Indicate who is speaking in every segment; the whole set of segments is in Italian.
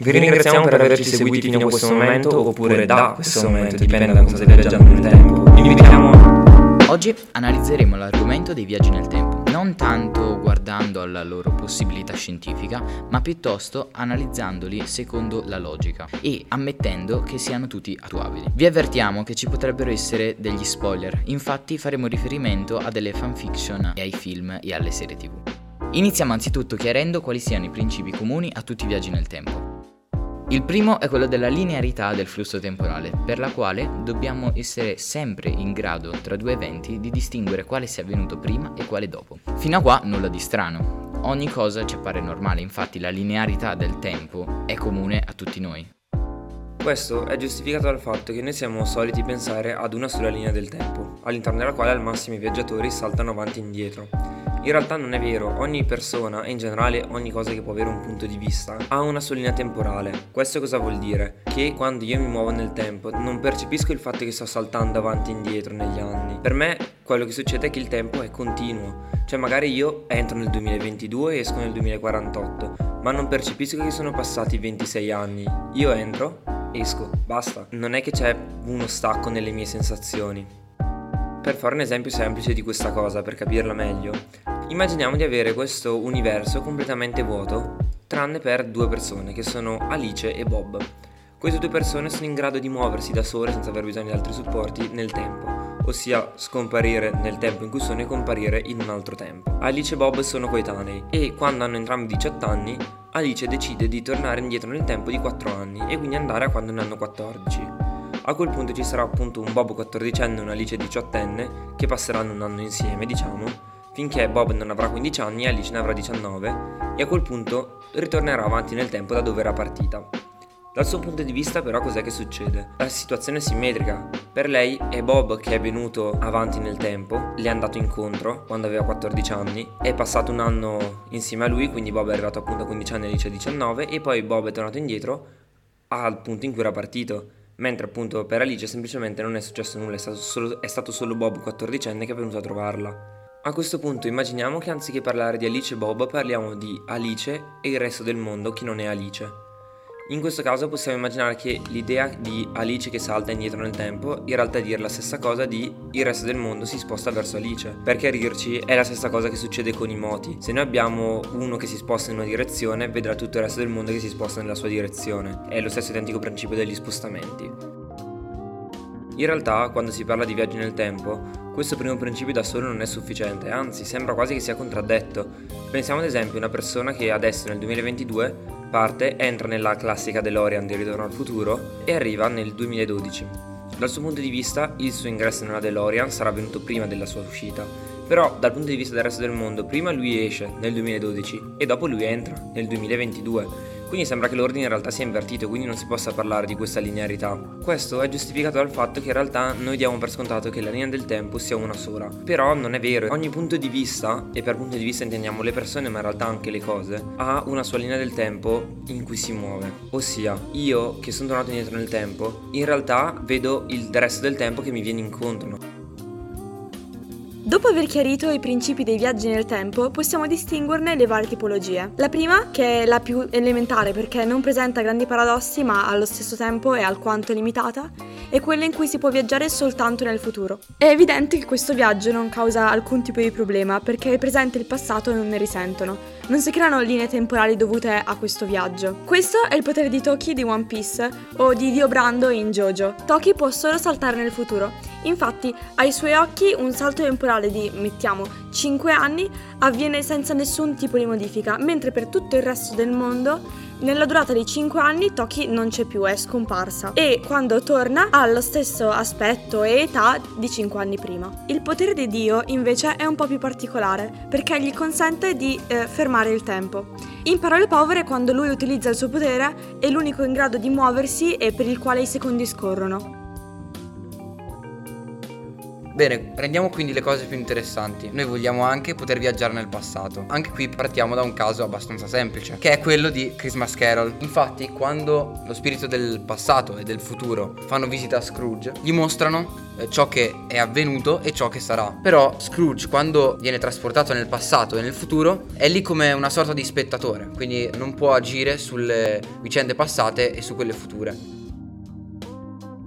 Speaker 1: Vi ringraziamo per averci seguiti fino a questo momento, oppure da questo momento, dipende da cosa state viaggiando nel tempo. Vi invitiamo
Speaker 2: Oggi analizzeremo l'argomento dei viaggi nel tempo, non tanto guardando alla loro possibilità scientifica, ma piuttosto analizzandoli secondo la logica e ammettendo che siano tutti attuabili. Vi avvertiamo che ci potrebbero essere degli spoiler, infatti faremo riferimento a delle fanfiction e ai film e alle serie tv. Iniziamo anzitutto chiarendo quali siano i principi comuni a tutti i viaggi nel tempo. Il primo è quello della linearità del flusso temporale, per la quale dobbiamo essere sempre in grado tra due eventi di distinguere quale sia avvenuto prima e quale dopo. Fino a qua nulla di strano. Ogni cosa ci appare normale, infatti la linearità del tempo è comune a tutti noi.
Speaker 1: Questo è giustificato dal fatto che noi siamo soliti pensare ad una sola linea del tempo, all'interno della quale al massimo i viaggiatori saltano avanti e indietro. In realtà non è vero, ogni persona e in generale ogni cosa che può avere un punto di vista ha una sua linea temporale. Questo cosa vuol dire? Che quando io mi muovo nel tempo non percepisco il fatto che sto saltando avanti e indietro negli anni. Per me quello che succede è che il tempo è continuo, cioè magari io entro nel 2022 e esco nel 2048, ma non percepisco che sono passati 26 anni. Io entro, esco, basta. Non è che c'è uno stacco nelle mie sensazioni. Per fare un esempio semplice di questa cosa, per capirla meglio, immaginiamo di avere questo universo completamente vuoto, tranne per due persone, che sono Alice e Bob. Queste due persone sono in grado di muoversi da sole senza aver bisogno di altri supporti nel tempo, ossia scomparire nel tempo in cui sono e comparire in un altro tempo. Alice e Bob sono coetanei e quando hanno entrambi 18 anni, Alice decide di tornare indietro nel tempo di 4 anni e quindi andare a quando ne hanno 14. A quel punto ci sarà appunto un Bob 14enne e un'Alice 18enne che passeranno un anno insieme, diciamo, finché Bob non avrà 15 anni e Alice ne avrà 19 e a quel punto ritornerà avanti nel tempo da dove era partita. Dal suo punto di vista però cos'è che succede? La situazione è simmetrica. Per lei è Bob che è venuto avanti nel tempo, le è andato incontro quando aveva 14 anni, è passato un anno insieme a lui, quindi Bob è arrivato appunto a 15 anni e Alice a 19 e poi Bob è tornato indietro al punto in cui era partito mentre appunto per Alice semplicemente non è successo nulla, è stato solo, è stato solo Bob 14enne che è venuto a trovarla. A questo punto immaginiamo che anziché parlare di Alice e Bob parliamo di Alice e il resto del mondo che non è Alice. In questo caso possiamo immaginare che l'idea di Alice che salta indietro nel tempo in realtà è dire la stessa cosa di il resto del mondo si sposta verso Alice. Perché rirci è la stessa cosa che succede con i moti. Se noi abbiamo uno che si sposta in una direzione, vedrà tutto il resto del mondo che si sposta nella sua direzione. È lo stesso identico principio degli spostamenti. In realtà, quando si parla di viaggi nel tempo, questo primo principio da solo non è sufficiente, anzi sembra quasi che sia contraddetto. Pensiamo ad esempio a una persona che adesso nel 2022 Parte, entra nella classica DeLorean di Ritorno al futuro e arriva nel 2012. Dal suo punto di vista, il suo ingresso nella DeLorean sarà avvenuto prima della sua uscita, però dal punto di vista del resto del mondo, prima lui esce nel 2012 e dopo lui entra nel 2022 quindi sembra che l'ordine in realtà sia invertito, quindi non si possa parlare di questa linearità. Questo è giustificato dal fatto che in realtà noi diamo per scontato che la linea del tempo sia una sola. Però non è vero, ogni punto di vista, e per punto di vista intendiamo le persone ma in realtà anche le cose, ha una sua linea del tempo in cui si muove. Ossia, io che sono tornato indietro nel tempo, in realtà vedo il resto del tempo che mi viene incontro.
Speaker 3: Dopo aver chiarito i principi dei viaggi nel tempo, possiamo distinguerne le varie tipologie. La prima, che è la più elementare perché non presenta grandi paradossi ma allo stesso tempo è alquanto limitata, è quella in cui si può viaggiare soltanto nel futuro. È evidente che questo viaggio non causa alcun tipo di problema perché il presente e il passato non ne risentono. Non si creano linee temporali dovute a questo viaggio. Questo è il potere di Toki di One Piece o di Dio Brando in Jojo. Toki può solo saltare nel futuro Infatti, ai suoi occhi un salto temporale di, mettiamo, 5 anni avviene senza nessun tipo di modifica, mentre per tutto il resto del mondo nella durata di 5 anni Toki non c'è più, è scomparsa e quando torna ha lo stesso aspetto e età di 5 anni prima. Il potere di Dio invece è un po' più particolare perché gli consente di eh, fermare il tempo. In parole povere, quando lui utilizza il suo potere è l'unico in grado di muoversi e per il quale i secondi scorrono.
Speaker 2: Bene, prendiamo quindi le cose più interessanti. Noi vogliamo anche poter viaggiare nel passato. Anche qui partiamo da un caso abbastanza semplice, che è quello di Christmas Carol. Infatti, quando lo spirito del passato e del futuro fanno visita a Scrooge, gli mostrano eh, ciò che è avvenuto e ciò che sarà. Però Scrooge, quando viene trasportato nel passato e nel futuro, è lì come una sorta di spettatore, quindi non può agire sulle vicende passate e su quelle future.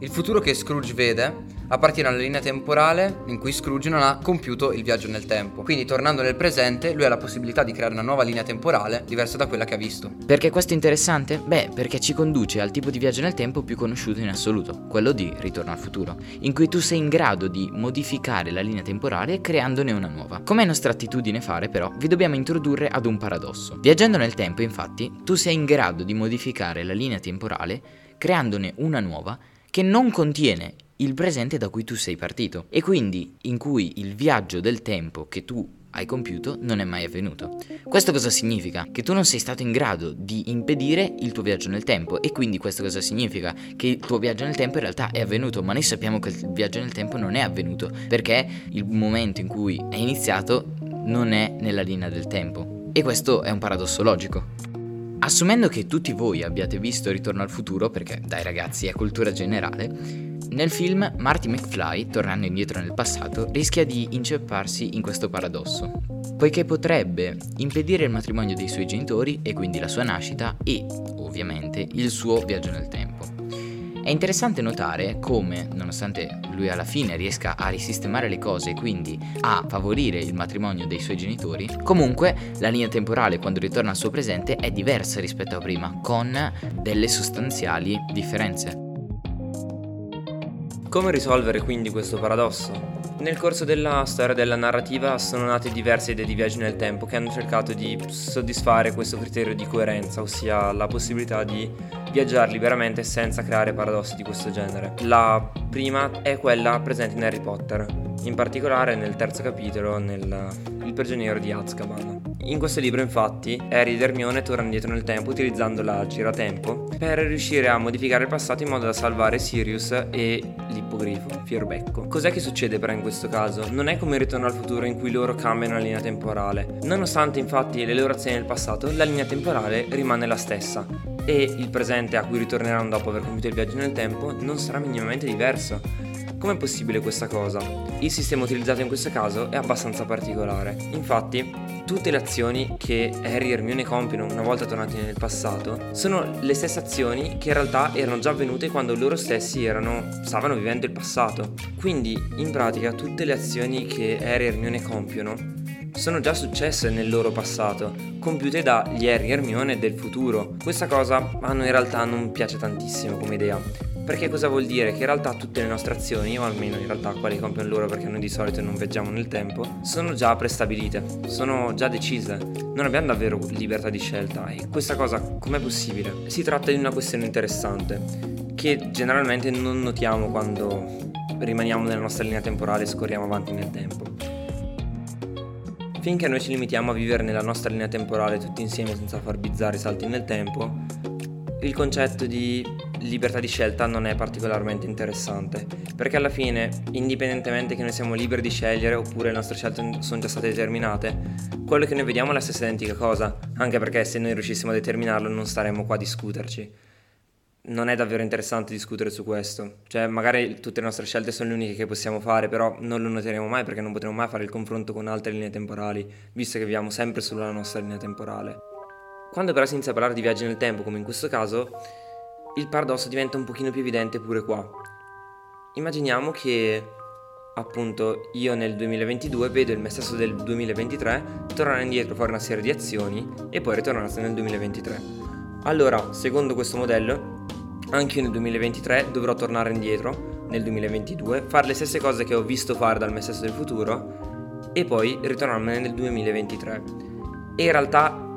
Speaker 2: Il futuro che Scrooge vede appartiene alla linea temporale in cui Scrooge non ha compiuto il viaggio nel tempo. Quindi tornando nel presente, lui ha la possibilità di creare una nuova linea temporale diversa da quella che ha visto.
Speaker 4: Perché questo è interessante? Beh, perché ci conduce al tipo di viaggio nel tempo più conosciuto in assoluto, quello di Ritorno al futuro, in cui tu sei in grado di modificare la linea temporale creandone una nuova. Come nostra attitudine fare, però, vi dobbiamo introdurre ad un paradosso. Viaggiando nel tempo, infatti, tu sei in grado di modificare la linea temporale creandone una nuova che non contiene il presente da cui tu sei partito e quindi in cui il viaggio del tempo che tu hai compiuto non è mai avvenuto. Questo cosa significa? Che tu non sei stato in grado di impedire il tuo viaggio nel tempo e quindi questo cosa significa? Che il tuo viaggio nel tempo in realtà è avvenuto, ma noi sappiamo che il viaggio nel tempo non è avvenuto perché il momento in cui è iniziato non è nella linea del tempo. E questo è un paradosso logico. Assumendo che tutti voi abbiate visto Ritorno al futuro, perché dai ragazzi è cultura generale, nel film Marty McFly, tornando indietro nel passato, rischia di incepparsi in questo paradosso, poiché potrebbe impedire il matrimonio dei suoi genitori e quindi la sua nascita e, ovviamente, il suo viaggio nel tempo. È interessante notare come, nonostante lui alla fine riesca a risistemare le cose e quindi a favorire il matrimonio dei suoi genitori, comunque la linea temporale quando ritorna al suo presente è diversa rispetto a prima, con delle sostanziali differenze.
Speaker 1: Come risolvere quindi questo paradosso? Nel corso della storia della narrativa sono nate diverse idee di viaggi nel tempo che hanno cercato di soddisfare questo criterio di coerenza, ossia la possibilità di viaggiare liberamente senza creare paradossi di questo genere. La prima è quella presente in Harry Potter, in particolare nel terzo capitolo, nel Il prigioniero di Azkaban. In questo libro infatti Harry ed Hermione tornano indietro nel tempo utilizzando la giratempo per riuscire a modificare il passato in modo da salvare Sirius e l'ippogrifo, Fierbecco. Cos'è che succede però in questo caso? Non è come il ritorno al futuro in cui loro cambiano la linea temporale. Nonostante infatti le loro azioni nel passato, la linea temporale rimane la stessa e il presente a cui ritorneranno dopo aver compiuto il viaggio nel tempo non sarà minimamente diverso. Com'è possibile questa cosa? Il sistema utilizzato in questo caso è abbastanza particolare. Infatti, tutte le azioni che Harry e Hermione compiono una volta tornati nel passato sono le stesse azioni che in realtà erano già avvenute quando loro stessi erano, stavano vivendo il passato. Quindi, in pratica, tutte le azioni che Harry e Hermione compiono sono già successe nel loro passato, compiute dagli Harry e Hermione del futuro. Questa cosa a noi in realtà non piace tantissimo come idea. Perché cosa vuol dire? Che in realtà tutte le nostre azioni, o almeno in realtà quali compiono loro perché noi di solito non viaggiamo nel tempo, sono già prestabilite, sono già decise. Non abbiamo davvero libertà di scelta e questa cosa com'è possibile? Si tratta di una questione interessante che generalmente non notiamo quando rimaniamo nella nostra linea temporale e scorriamo avanti nel tempo. Finché noi ci limitiamo a vivere nella nostra linea temporale tutti insieme senza far bizzarri salti nel tempo, il concetto di libertà di scelta non è particolarmente interessante, perché alla fine, indipendentemente che noi siamo liberi di scegliere oppure le nostre scelte sono già state determinate, quello che noi vediamo è la stessa identica cosa, anche perché se noi riuscissimo a determinarlo non staremmo qua a discuterci non è davvero interessante discutere su questo. Cioè, magari tutte le nostre scelte sono le uniche che possiamo fare, però non lo noteremo mai perché non potremo mai fare il confronto con altre linee temporali, visto che viviamo sempre sulla nostra linea temporale. Quando però si inizia a parlare di viaggi nel tempo, come in questo caso, il paradosso diventa un pochino più evidente pure qua. Immaginiamo che appunto io nel 2022 vedo il me stesso del 2023 tornare indietro, fare una serie di azioni e poi ritornare nel 2023. Allora, secondo questo modello, anche io nel 2023 dovrò tornare indietro, nel 2022, fare le stesse cose che ho visto fare dal me stesso del futuro e poi ritornarmene nel 2023. E in realtà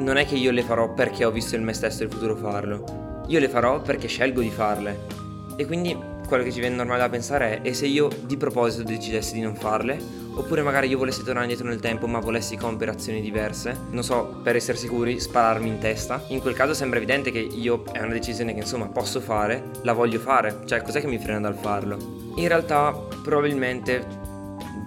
Speaker 1: non è che io le farò perché ho visto il me stesso del futuro farlo, io le farò perché scelgo di farle. E quindi quello che ci viene normale da pensare è e se io di proposito decidessi di non farle, oppure magari io volessi tornare indietro nel tempo ma volessi compiere azioni diverse, non so, per essere sicuri, spararmi in testa. In quel caso sembra evidente che io è una decisione che insomma posso fare, la voglio fare, cioè cos'è che mi frena dal farlo? In realtà probabilmente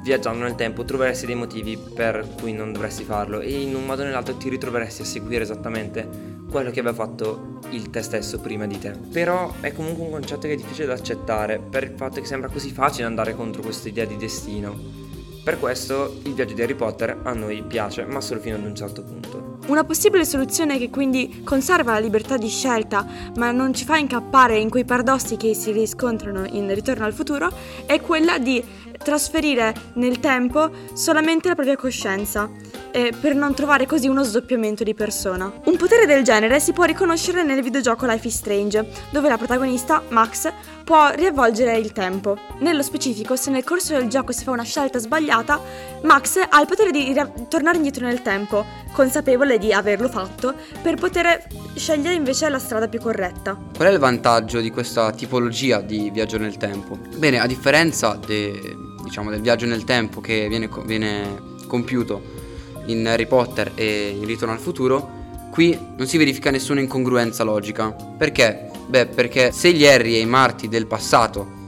Speaker 1: viaggiando nel tempo troveresti dei motivi per cui non dovresti farlo e in un modo o nell'altro ti ritroveresti a seguire esattamente quello che aveva fatto il te stesso prima di te. Però è comunque un concetto che è difficile da accettare per il fatto che sembra così facile andare contro questa idea di destino. Per questo il viaggio di Harry Potter a noi piace, ma solo fino ad un certo punto.
Speaker 3: Una possibile soluzione che quindi conserva la libertà di scelta, ma non ci fa incappare in quei paradossi che si riscontrano in Ritorno al futuro, è quella di trasferire nel tempo solamente la propria coscienza eh, per non trovare così uno sdoppiamento di persona. Un potere del genere si può riconoscere nel videogioco Life is Strange, dove la protagonista, Max, può riavvolgere il tempo. Nello specifico, se nel corso del gioco si fa una scelta sbagliata, Max ha il potere di tornare indietro nel tempo, consapevole di averlo fatto, per poter scegliere invece la strada più corretta.
Speaker 2: Qual è il vantaggio di questa tipologia di viaggio nel tempo? Bene, a differenza de, diciamo, del viaggio nel tempo che viene, viene compiuto in Harry Potter e in Ritorno al futuro, qui non si verifica nessuna incongruenza logica. Perché? Beh, perché se gli Harry e i Marty del passato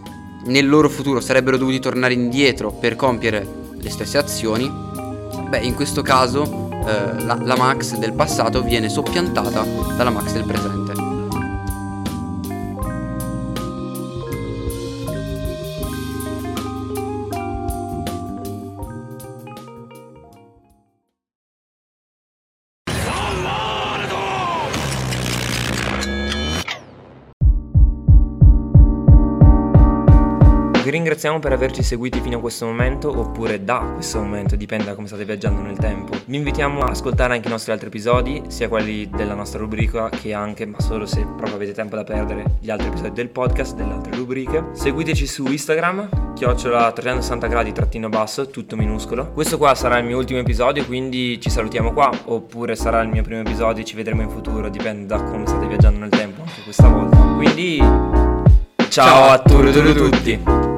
Speaker 2: nel loro futuro sarebbero dovuti tornare indietro per compiere le stesse azioni, beh, in questo caso eh, la, la Max del passato viene soppiantata dalla Max del presente.
Speaker 1: Ringraziamo per averci seguiti fino a questo momento oppure da questo momento, dipende da come state viaggiando nel tempo. Vi invitiamo a ascoltare anche i nostri altri episodi, sia quelli della nostra rubrica che anche, ma solo se proprio avete tempo da perdere, gli altri episodi del podcast, delle altre rubriche. Seguiteci su Instagram, chiocciola 360 gradi trattino basso, tutto minuscolo. Questo qua sarà il mio ultimo episodio, quindi ci salutiamo qua, oppure sarà il mio primo episodio, ci vedremo in futuro, dipende da come state viaggiando nel tempo anche questa volta. Quindi ciao, a tutti.